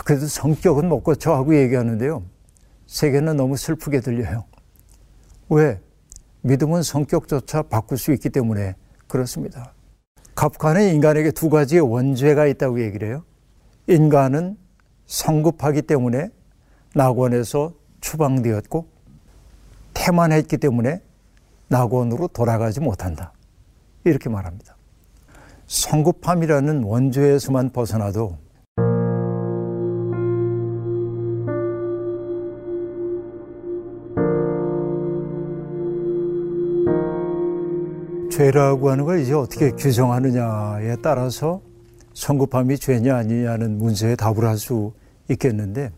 아, 그래도 성격은 못 고쳐 하고 얘기하는데요. 세계는 너무 슬프게 들려요. 왜? 믿음은 성격조차 바꿀 수 있기 때문에 그렇습니다. 갑과는 인간에게 두 가지의 원죄가 있다고 얘기를 해요. 인간은 성급하기 때문에 낙원에서 추방되었고 태만했기 때문에 낙원으로 돌아가지 못한다. 이렇게 말합니다. 성급함이라는 원죄에서만 벗어나도 죄라고 하는 걸 이제 어떻게 규정하느냐에 따라서 성급함이 죄냐 아니냐는 문제에 답을 할 수 있겠는데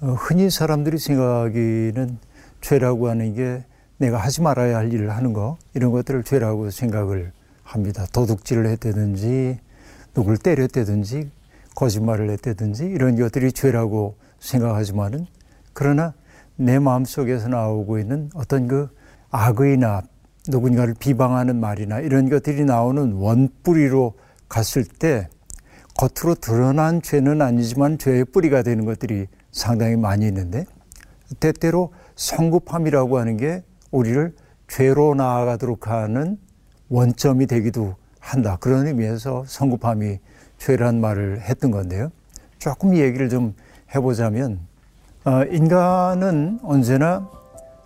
어, 흔히 사람들이 생각하기는 죄라고 하는 게 내가 하지 말아야 할 일을 하는 거 이런 것들을 죄라고 생각을 합니다. 도둑질을 했다든지 누굴 때렸다든지 거짓말을 했다든지 이런 것들이 죄라고 생각하지만은 그러나 내 마음속에서 나오고 있는 어떤 그 악의 나 누군가를 비방하는 말이나 이런 것들이 나오는 원뿌리로 갔을 때 겉으로 드러난 죄는 아니지만 죄의 뿌리가 되는 것들이 상당히 많이 있는데 때때로 성급함이라고 하는 게 우리를 죄로 나아가도록 하는 원점이 되기도 한다. 그런 의미에서 성급함이 죄란 말을 했던 건데요. 조금 얘기를 좀 해보자면 어, 인간은 언제나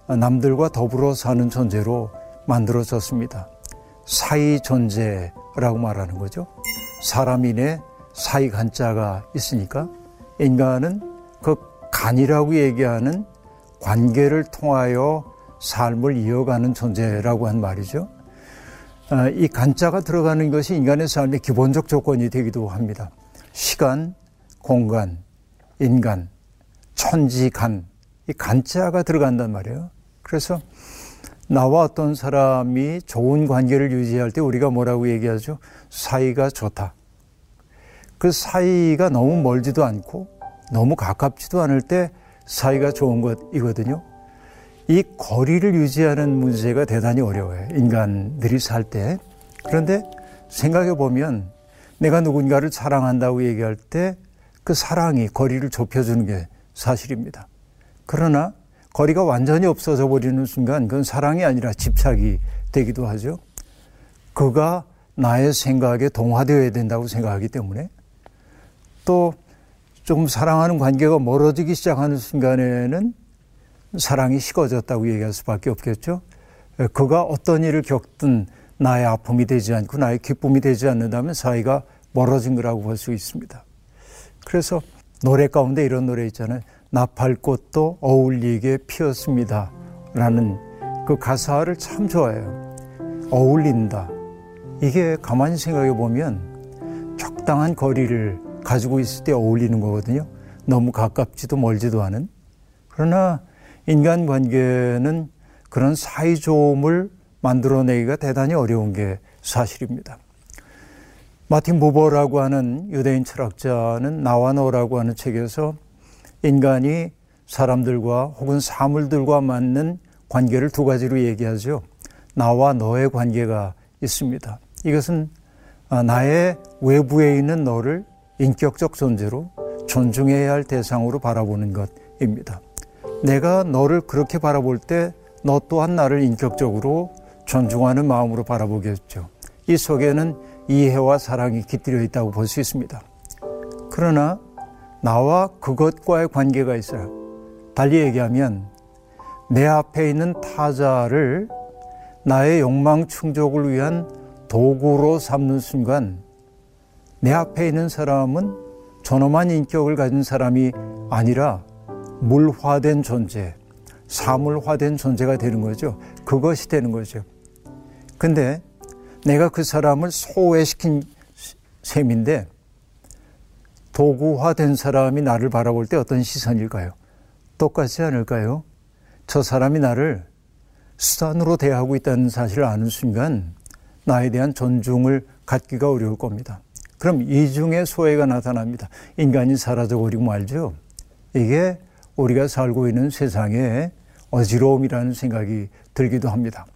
남들과 더불어 사는 존재로 만들어졌습니다. 사이 존재라고 말하는 거죠. 사람 인의 사이 간자가 있으니까 인간은 그 간이라고 얘기하는 관계를 통하여 삶을 이어가는 존재라고 한 말이죠. 아, 이 간자가 들어가는 것이 인간의 삶의 기본적 조건이 되기도 합니다. 시간, 공간, 인간, 천지, 간, 이 간자가 들어간단 말이에요. 그래서 나와 어떤 사람이 좋은 관계를 유지할 때 우리가 뭐라고 얘기하죠? 사이가 좋다. 그 사이가 너무 멀지도 않고 너무 가깝지도 않을 때 사이가 좋은 것이거든요. 이 거리를 유지하는 문제가 대단히 어려워요. 인간들이 살 때. 그런데 생각해 보면 내가 누군가를 사랑한다고 얘기할 때 그 사랑이 거리를 좁혀주는 게 사실입니다. 그러나 거리가 완전히 없어져 버리는 순간 그건 사랑이 아니라 집착이 되기도 하죠. 그가 나의 생각에 동화되어야 된다고 생각하기 때문에 또 조금 사랑하는 관계가 멀어지기 시작하는 순간에는 사랑이 식어졌다고 얘기할 수밖에 없겠죠. 그가 어떤 일을 겪든 나의 아픔이 되지 않고 나의 기쁨이 되지 않는다면 사이가 멀어진 거라고 볼 수 있습니다. 그래서 노래 가운데 이런 노래 있잖아요. 나팔꽃도 어울리게 피었습니다. 라는 그 가사를 참 좋아해요. 어울린다. 이게 가만히 생각해 보면 적당한 거리를 가지고 있을 때 어울리는 거거든요. 너무 가깝지도 멀지도 않은. 그러나 인간 관계는 그런 사이좋음을 만들어내기가 대단히 어려운 게 사실입니다. 마틴 부버라고 하는 유대인 철학자는 나와 너라고 하는 책에서 인간이 사람들과 혹은 사물들과 맞는 관계를 두 가지로 얘기하죠. 나와 너의 관계가 있습니다. 이것은 아, 나의 외부에 있는 너를 인격적 존재로 존중해야 할 대상으로 바라보는 것입니다. 내가 너를 그렇게 바라볼 때 너 또한 나를 인격적으로 존중하는 마음으로 바라보겠죠. 이 속에는 이해와 사랑이 깃들여 있다고 볼 수 있습니다. 그러나 나와 그것과의 관계가 있어요. 달리 얘기하면 내 앞에 있는 타자를 나의 욕망 충족을 위한 도구로 삼는 순간 내 앞에 있는 사람은 존엄한 인격을 가진 사람이 아니라 물화된 존재, 사물화된 존재가 되는 거죠. 그것이 되는 거죠. 근데 내가 그 사람을 소외시킨 셈인데 도구화된 사람이 나를 바라볼 때 어떤 시선일까요? 똑같지 않을까요? 저 사람이 나를 수단으로 대하고 있다는 사실을 아는 순간 나에 대한 존중을 갖기가 어려울 겁니다. 그럼 이중의 소외가 나타납니다. 인간이 사라져버리고 말죠. 이게 우리가 살고 있는 세상의 어지러움이라는 생각이 들기도 합니다.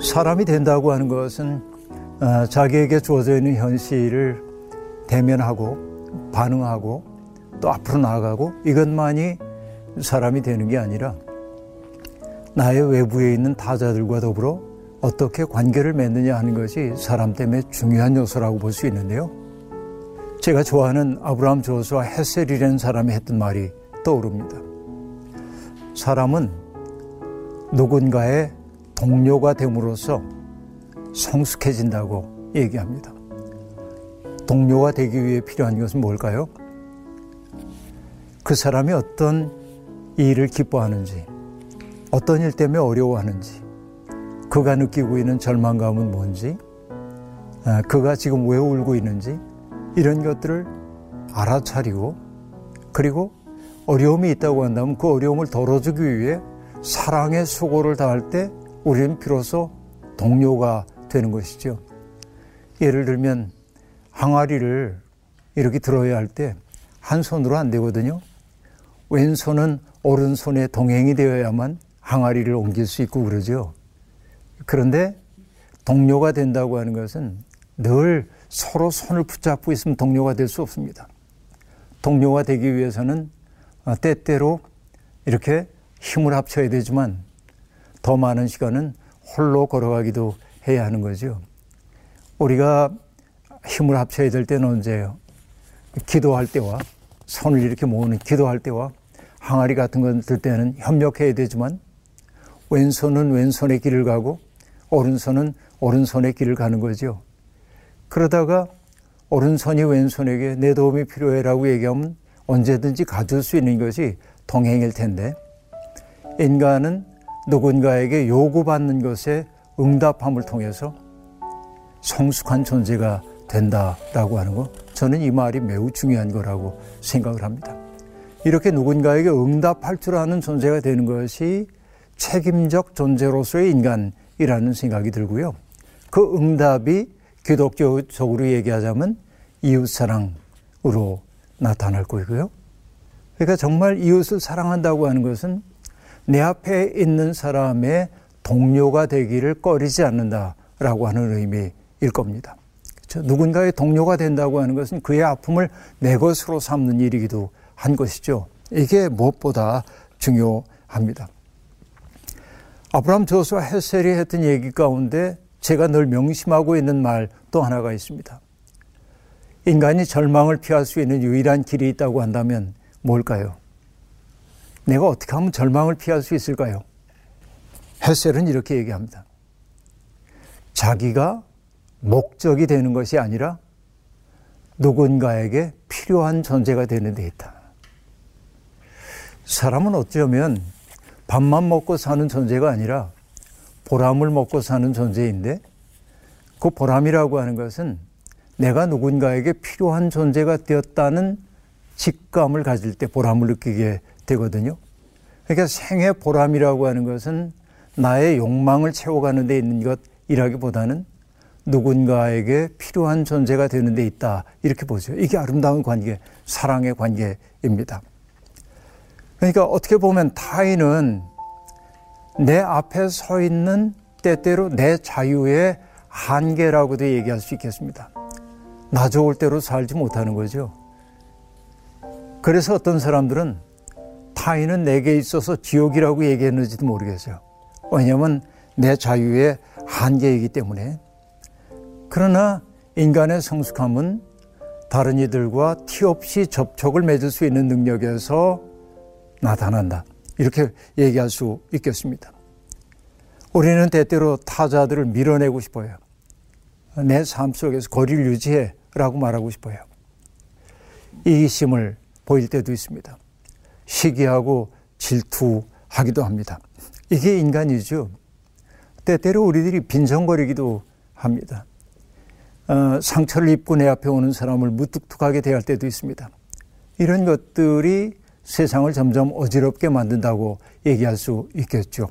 사람이 된다고 하는 것은 어, 자기에게 주어져 있는 현실을 대면하고 반응하고 또 앞으로 나아가고 이것만이 사람이 되는 게 아니라 나의 외부에 있는 타자들과 더불어 어떻게 관계를 맺느냐 하는 것이 사람 때문에 중요한 요소라고 볼 수 있는데요. 제가 좋아하는 아브라함 조수와 헤셀이라는 사람이 했던 말이 떠오릅니다. 사람은 누군가의 동료가 됨으로써 성숙해진다고 얘기합니다. 동료가 되기 위해 필요한 것은 뭘까요? 그 사람이 어떤 일을 기뻐하는지, 어떤 일 때문에 어려워하는지, 그가 느끼고 있는 절망감은 뭔지, 아, 그가 지금 왜 울고 있는지, 이런 것들을 알아차리고, 그리고 어려움이 있다고 한다면 그 어려움을 덜어주기 위해 사랑의 수고를 다할 때 우리는 비로소 동료가 되는 것이죠. 예를 들면 항아리를 이렇게 들어야 할 때 한 손으로 안 되거든요. 왼손은 오른손에 동행이 되어야만 항아리를 옮길 수 있고 그러죠. 그런데 동료가 된다고 하는 것은 늘 서로 손을 붙잡고 있으면 동료가 될 수 없습니다. 동료가 되기 위해서는 때때로 이렇게 힘을 합쳐야 되지만 더 많은 시간은 홀로 걸어가기도 해야 하는 거죠. 우리가 힘을 합쳐야 될 때는 언제예요? 기도할 때와 손을 이렇게 모으는 기도할 때와 항아리 같은 것들 때는 협력해야 되지만 왼손은 왼손의 길을 가고 오른손은 오른손의 길을 가는 거죠. 그러다가 오른손이 왼손에게 내 도움이 필요해라고 얘기하면 언제든지 가질 수 있는 것이 동행일 텐데 인간은 누군가에게 요구받는 것에 응답함을 통해서 성숙한 존재가 된다라고 하는 거 저는 이 말이 매우 중요한 거라고 생각을 합니다. 이렇게 누군가에게 응답할 줄 아는 존재가 되는 것이 책임적 존재로서의 인간이라는 생각이 들고요. 그 응답이 기독교적으로 얘기하자면 이웃사랑으로 나타날 거고요. 그러니까 정말 이웃을 사랑한다고 하는 것은 내 앞에 있는 사람의 동료가 되기를 꺼리지 않는다라고 하는 의미일 겁니다. 그렇죠? 누군가의 동료가 된다고 하는 것은 그의 아픔을 내 것으로 삼는 일이기도 한 것이죠. 이게 무엇보다 중요합니다. 아브라함 조수와 헬셀이 했던 얘기 가운데 제가 늘 명심하고 있는 말 또 하나가 있습니다. 인간이 절망을 피할 수 있는 유일한 길이 있다고 한다면 뭘까요? 내가 어떻게 하면 절망을 피할 수 있을까요? 헬셀은 이렇게 얘기합니다. 자기가 목적이 되는 것이 아니라 누군가에게 필요한 존재가 되는 데 있다. 사람은 어쩌면 밥만 먹고 사는 존재가 아니라 보람을 먹고 사는 존재인데 그 보람이라고 하는 것은 내가 누군가에게 필요한 존재가 되었다는 직감을 가질 때 보람을 느끼게 되거든요. 그러니까 생의 보람이라고 하는 것은 나의 욕망을 채워가는 데 있는 것이라기보다는 누군가에게 필요한 존재가 되는 데 있다. 이렇게 보죠. 이게 아름다운 관계, 사랑의 관계입니다. 그러니까 어떻게 보면 타인은 내 앞에 서 있는 때때로 내 자유의 한계라고도 얘기할 수 있겠습니다. 나 좋을 대로 살지 못하는 거죠. 그래서 어떤 사람들은 타인은 내게 있어서 지옥이라고 얘기했는지도 모르겠어요. 왜냐하면 내 자유의 한계이기 때문에. 그러나 인간의 성숙함은 다른 이들과 티 없이 접촉을 맺을 수 있는 능력에서 나타난다. 이렇게 얘기할 수 있겠습니다. 우리는 때때로 타자들을 밀어내고 싶어요. 내 삶 속에서 거리를 유지해 라고 말하고 싶어요. 이기심을 보일 때도 있습니다. 시기하고 질투하기도 합니다. 이게 인간이죠. 때때로 우리들이 빈정거리기도 합니다. 어, 상처를 입고 내 앞에 오는 사람을 무뚝뚝하게 대할 때도 있습니다. 이런 것들이 세상을 점점 어지럽게 만든다고 얘기할 수 있겠죠.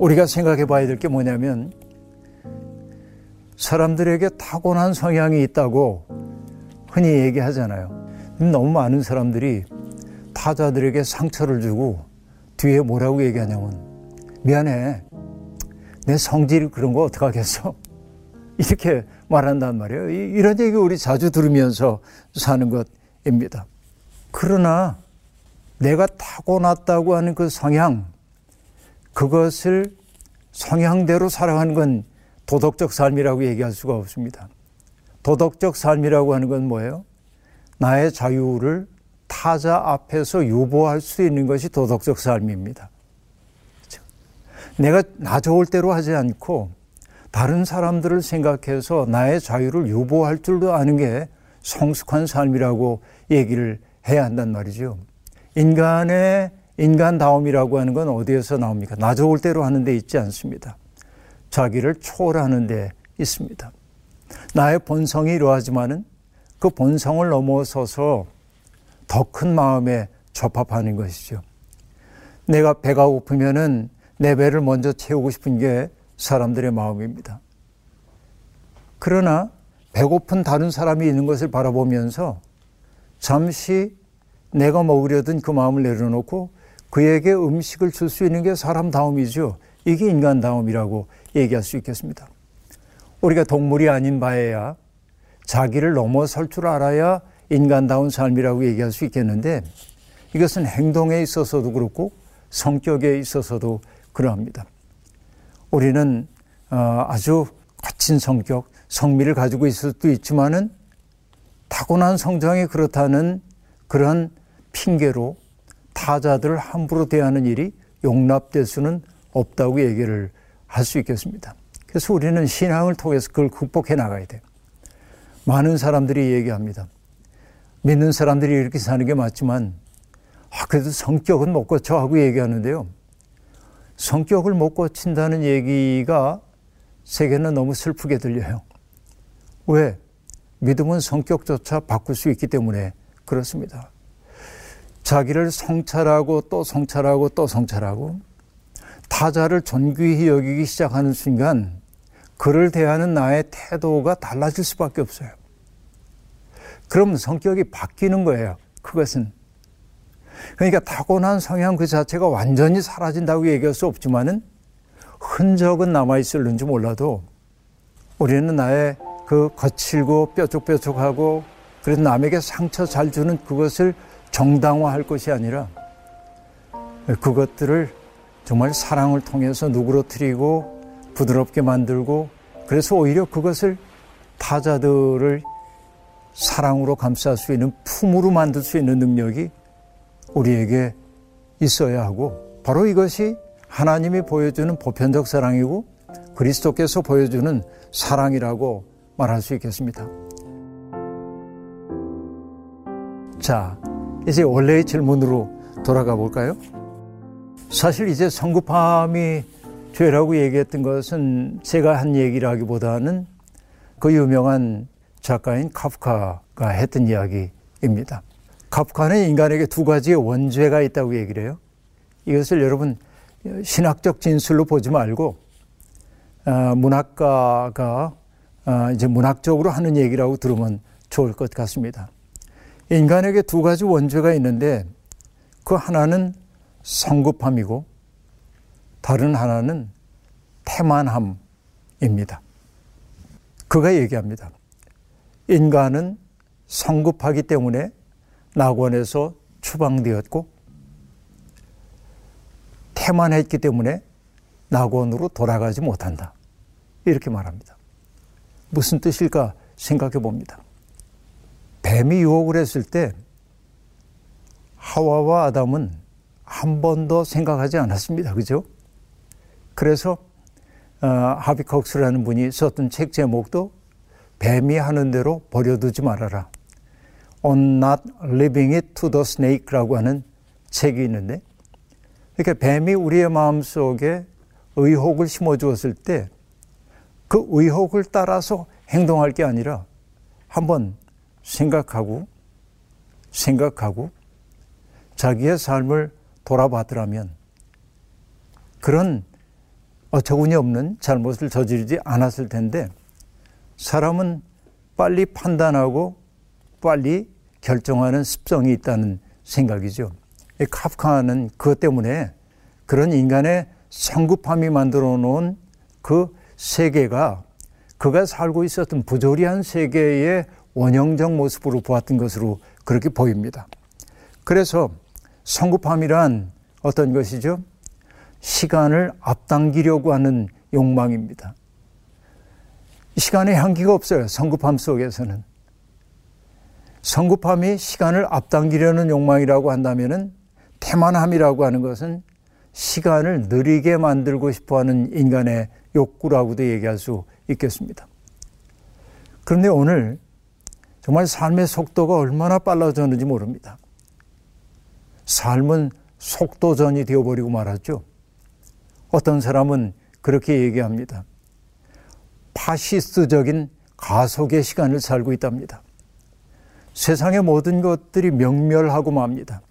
우리가 생각해 봐야 될 게 뭐냐면 사람들에게 타고난 성향이 있다고 흔히 얘기하잖아요. 너무 많은 사람들이 타자들에게 상처를 주고 뒤에 뭐라고 얘기하냐면 미안해. 내 성질이 그런 거 어떡하겠어? 이렇게 말한단 말이에요. 이런 얘기 우리 자주 들으면서 사는 것입니다. 그러나 내가 타고났다고 하는 그 성향, 그것을 성향대로 살아가는 건 도덕적 삶이라고 얘기할 수가 없습니다. 도덕적 삶이라고 하는 건 뭐예요? 나의 자유를 타자 앞에서 유보할 수 있는 것이 도덕적 삶입니다. 내가 나 좋을 대로 하지 않고 다른 사람들을 생각해서 나의 자유를 유보할 줄도 아는 게 성숙한 삶이라고 얘기를 해야 한단 말이죠. 인간의 인간다움이라고 하는 건 어디에서 나옵니까? 나 좋을 대로 하는 데 있지 않습니다. 자기를 초월하는 데 있습니다. 나의 본성이 이러하지만은 그 본성을 넘어서서 더 큰 마음에 접합하는 것이죠. 내가 배가 고프면은 내 배를 먼저 채우고 싶은 게 사람들의 마음입니다. 그러나 배고픈 다른 사람이 있는 것을 바라보면서 잠시 내가 먹으려던 그 마음을 내려놓고 그에게 음식을 줄 수 있는 게 사람다움이죠. 이게 인간다움이라고 얘기할 수 있겠습니다. 우리가 동물이 아닌 바에야 자기를 넘어설 줄 알아야 인간다운 삶이라고 얘기할 수 있겠는데 이것은 행동에 있어서도 그렇고 성격에 있어서도 그러합니다. 우리는 어, 아주 거친 성격, 성미를 가지고 있을 수도 있지만은 타고난 성장이 그렇다는 그런 핑계로 타자들을 함부로 대하는 일이 용납될 수는 없다고 얘기를 할 수 있겠습니다. 그래서 우리는 신앙을 통해서 그걸 극복해 나가야 돼요. 많은 사람들이 얘기합니다. 믿는 사람들이 이렇게 사는 게 맞지만, 아, 그래도 성격은 못 고쳐 하고 얘기하는데요. 성격을 못 고친다는 얘기가 세계는 너무 슬프게 들려요. 왜? 믿음은 성격조차 바꿀 수 있기 때문에 그렇습니다. 자기를 성찰하고 또 성찰하고 또 성찰하고 타자를 존귀히 여기기 시작하는 순간 그를 대하는 나의 태도가 달라질 수밖에 없어요. 그럼 성격이 바뀌는 거예요. 그것은. 그러니까 타고난 성향 그 자체가 완전히 사라진다고 얘기할 수 없지만은 흔적은 남아있을는지 몰라도 우리는 나의 그 거칠고 뾰족뾰족하고 그래서 남에게 상처 잘 주는 그것을 정당화할 것이 아니라 그것들을 정말 사랑을 통해서 누그러뜨리고 부드럽게 만들고 그래서 오히려 그것을 타자들을 사랑으로 감쌀 수 있는 품으로 만들 수 있는 능력이 우리에게 있어야 하고 바로 이것이 하나님이 보여주는 보편적 사랑이고 그리스도께서 보여주는 사랑이라고 말할 수 있겠습니다. 자, 이제 원래의 질문으로 돌아가 볼까요? 사실 이제 성급함이 죄라고 얘기했던 것은 제가 한 얘기라기보다는 그 유명한 작가인 카프카가 했던 이야기입니다. 카프카는 인간에게 두 가지의 원죄가 있다고 얘기를 해요. 이것을 여러분 신학적 진술로 보지 말고 어, 문학가가 어, 이제 문학적으로 하는 얘기라고 들으면 좋을 것 같습니다. 인간에게 두 가지 원죄가 있는데 그 하나는 성급함이고 다른 하나는 태만함입니다. 그가 얘기합니다. 인간은 성급하기 때문에 낙원에서 추방되었고 태만했기 때문에 낙원으로 돌아가지 못한다. 이렇게 말합니다. 무슨 뜻일까 생각해 봅니다. 뱀이 유혹을 했을 때 하와와 아담은 한 번도 생각하지 않았습니다. 그죠? 그래서 어, 하비콕스라는 분이 썼던 책 제목도 뱀이 하는 대로 버려두지 말아라. On not leaving it to the snake라고 하는 책이 있는데 그러니까 뱀이 우리의 마음 속에 의혹을 심어 주었을 때 그 의혹을 따라서 행동할 게 아니라 한번 생각하고 생각하고 자기의 삶을 돌아봤더라면 그런 어처구니 없는 잘못을 저지르지 않았을 텐데 사람은 빨리 판단하고 빨리 결정하는 습성이 있다는 생각이죠. 카프카는 그것 때문에 그런 인간의 성급함이 만들어 놓은 그 세계가 그가 살고 있었던 부조리한 세계의 원형적 모습으로 보았던 것으로 그렇게 보입니다. 그래서 성급함이란 어떤 것이죠? 시간을 앞당기려고 하는 욕망입니다. 시간의 향기가 없어요. 성급함 속에서는. 성급함이 시간을 앞당기려는 욕망이라고 한다면은 태만함이라고 하는 것은 시간을 느리게 만들고 싶어 하는 인간의 욕구라고도 얘기할 수 있겠습니다. 그런데 오늘 정말 삶의 속도가 얼마나 빨라졌는지 모릅니다. 삶은 속도전이 되어버리고 말았죠. 어떤 사람은 그렇게 얘기합니다. 파시스트적인 가속의 시간을 살고 있답니다. 세상의 모든 것들이 명멸하고 맙니다.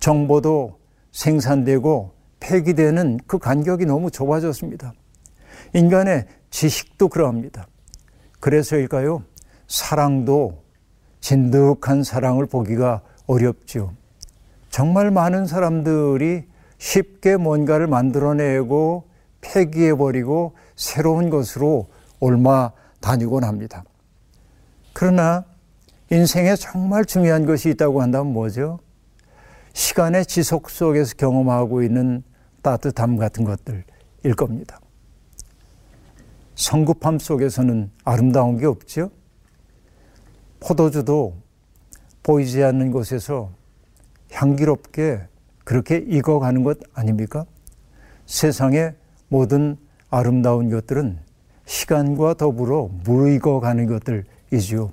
정보도 생산되고 폐기되는 그 간격이 너무 좁아졌습니다. 인간의 지식도 그러합니다. 그래서일까요? 사랑도 진득한 사랑을 보기가 어렵죠. 정말 많은 사람들이 쉽게 뭔가를 만들어내고 폐기해버리고 새로운 것으로 옮아 다니곤 합니다. 그러나 인생에 정말 중요한 것이 있다고 한다면 뭐죠? 시간의 지속 속에서 경험하고 있는 따뜻함 같은 것들일 겁니다. 성급함 속에서는 아름다운 게 없죠? 포도주도 보이지 않는 곳에서 향기롭게 그렇게 익어가는 것 아닙니까? 세상의 모든 아름다운 것들은 시간과 더불어 무익어가는 것들이지요.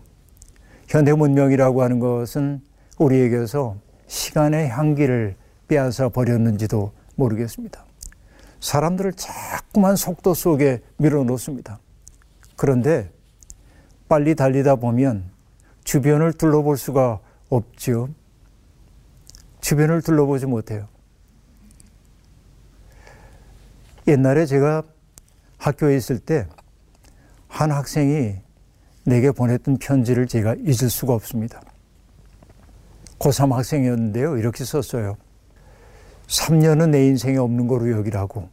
현대 문명이라고 하는 것은 우리에게서 시간의 향기를 빼앗아 버렸는지도 모르겠습니다. 사람들을 자꾸만 속도 속에 밀어놓습니다. 그런데 빨리 달리다 보면 주변을 둘러볼 수가 없죠. 주변을 둘러보지 못해요. 옛날에 제가 학교에 있을 때 한 학생이 내게 보냈던 편지를 제가 잊을 수가 없습니다. 고3 학생이었는데요. 이렇게 썼어요. 3년은 내 인생에 없는 거로 여기라고.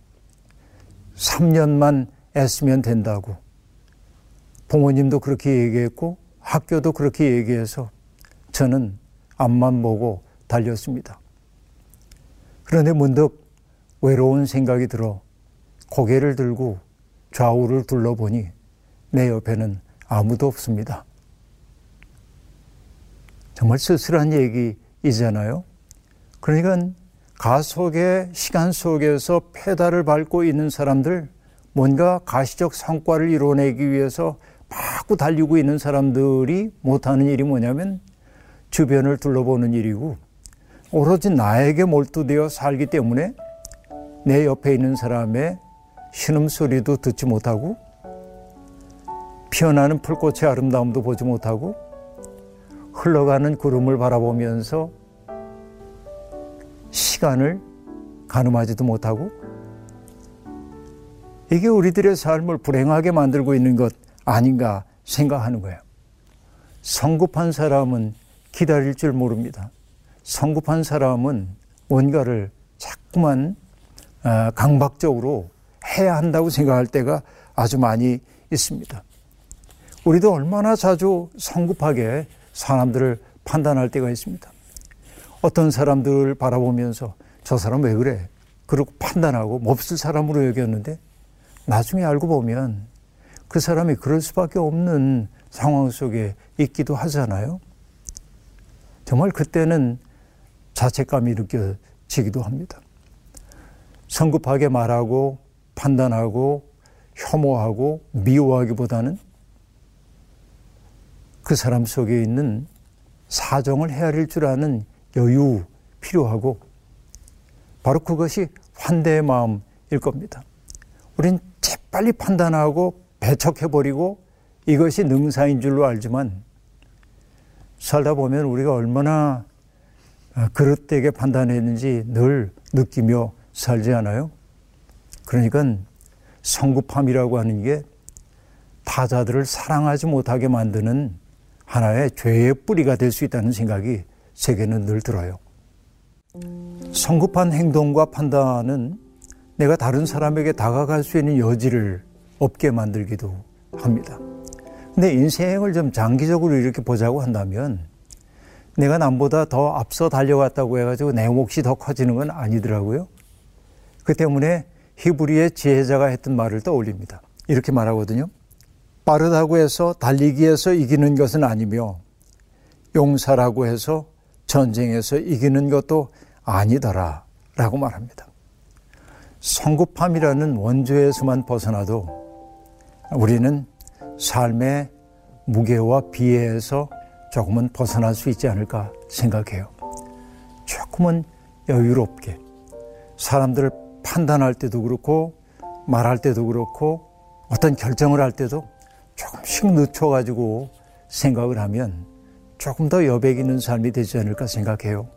3년만 애쓰면 된다고. 부모님도 그렇게 얘기했고 학교도 그렇게 얘기해서 저는 앞만 보고 달렸습니다. 그런데 문득 외로운 생각이 들어 고개를 들고 좌우를 둘러보니 내 옆에는 아무도 없습니다. 정말 쓸쓸한 얘기이잖아요. 그러니까 가속의 시간 속에서 페달을 밟고 있는 사람들, 뭔가 가시적 성과를 이뤄내기 위해서 마구 달리고 있는 사람들이 못하는 일이 뭐냐면 주변을 둘러보는 일이고 오로지 나에게 몰두되어 살기 때문에 내 옆에 있는 사람의 신음소리도 듣지 못하고 피어나는 풀꽃의 아름다움도 보지 못하고 흘러가는 구름을 바라보면서 시간을 가늠하지도 못하고 이게 우리들의 삶을 불행하게 만들고 있는 것 아닌가 생각하는 거예요. 성급한 사람은 기다릴 줄 모릅니다. 성급한 사람은 뭔가를 자꾸만 아, 강박적으로 해야 한다고 생각할 때가 아주 많이 있습니다. 우리도 얼마나 자주 성급하게 사람들을 판단할 때가 있습니다. 어떤 사람들을 바라보면서 저 사람 왜 그래? 그리고 판단하고 몹쓸 사람으로 여겼는데 나중에 알고 보면 그 사람이 그럴 수밖에 없는 상황 속에 있기도 하잖아요. 정말 그때는 자책감이 느껴지기도 합니다. 성급하게 말하고 판단하고 혐오하고 미워하기보다는 그 사람 속에 있는 사정을 헤아릴 줄 아는 여유 필요하고 바로 그것이 환대의 마음일 겁니다. 우린 재빨리 판단하고 배척해버리고 이것이 능사인 줄로 알지만 살다 보면 우리가 얼마나 그릇되게 판단했는지 늘 느끼며 살지 않아요? 그러니까 성급함이라고 하는 게 타자들을 사랑하지 못하게 만드는 하나의 죄의 뿌리가 될 수 있다는 생각이 제게는 늘 들어요. 성급한 행동과 판단은 내가 다른 사람에게 다가갈 수 있는 여지를 없게 만들기도 합니다. 근데 인생을 좀 장기적으로 이렇게 보자고 한다면 내가 남보다 더 앞서 달려갔다고 해가지고 내 몫이 더 커지는 건 아니더라고요. 그 때문에 히브리의 지혜자가 했던 말을 떠올립니다. 이렇게 말하거든요. 빠르다고 해서 달리기에서 이기는 것은 아니며 용사라고 해서 전쟁에서 이기는 것도 아니더라 라고 말합니다. 성급함이라는 원조에서만 벗어나도 우리는 삶의 무게와 비애에서 조금은 벗어날 수 있지 않을까 생각해요. 조금은 여유롭게 사람들을 판단할 때도 그렇고 말할 때도 그렇고 어떤 결정을 할 때도 조금씩 늦춰가지고 생각을 하면 조금 더 여백 있는 삶이 되지 않을까 생각해요.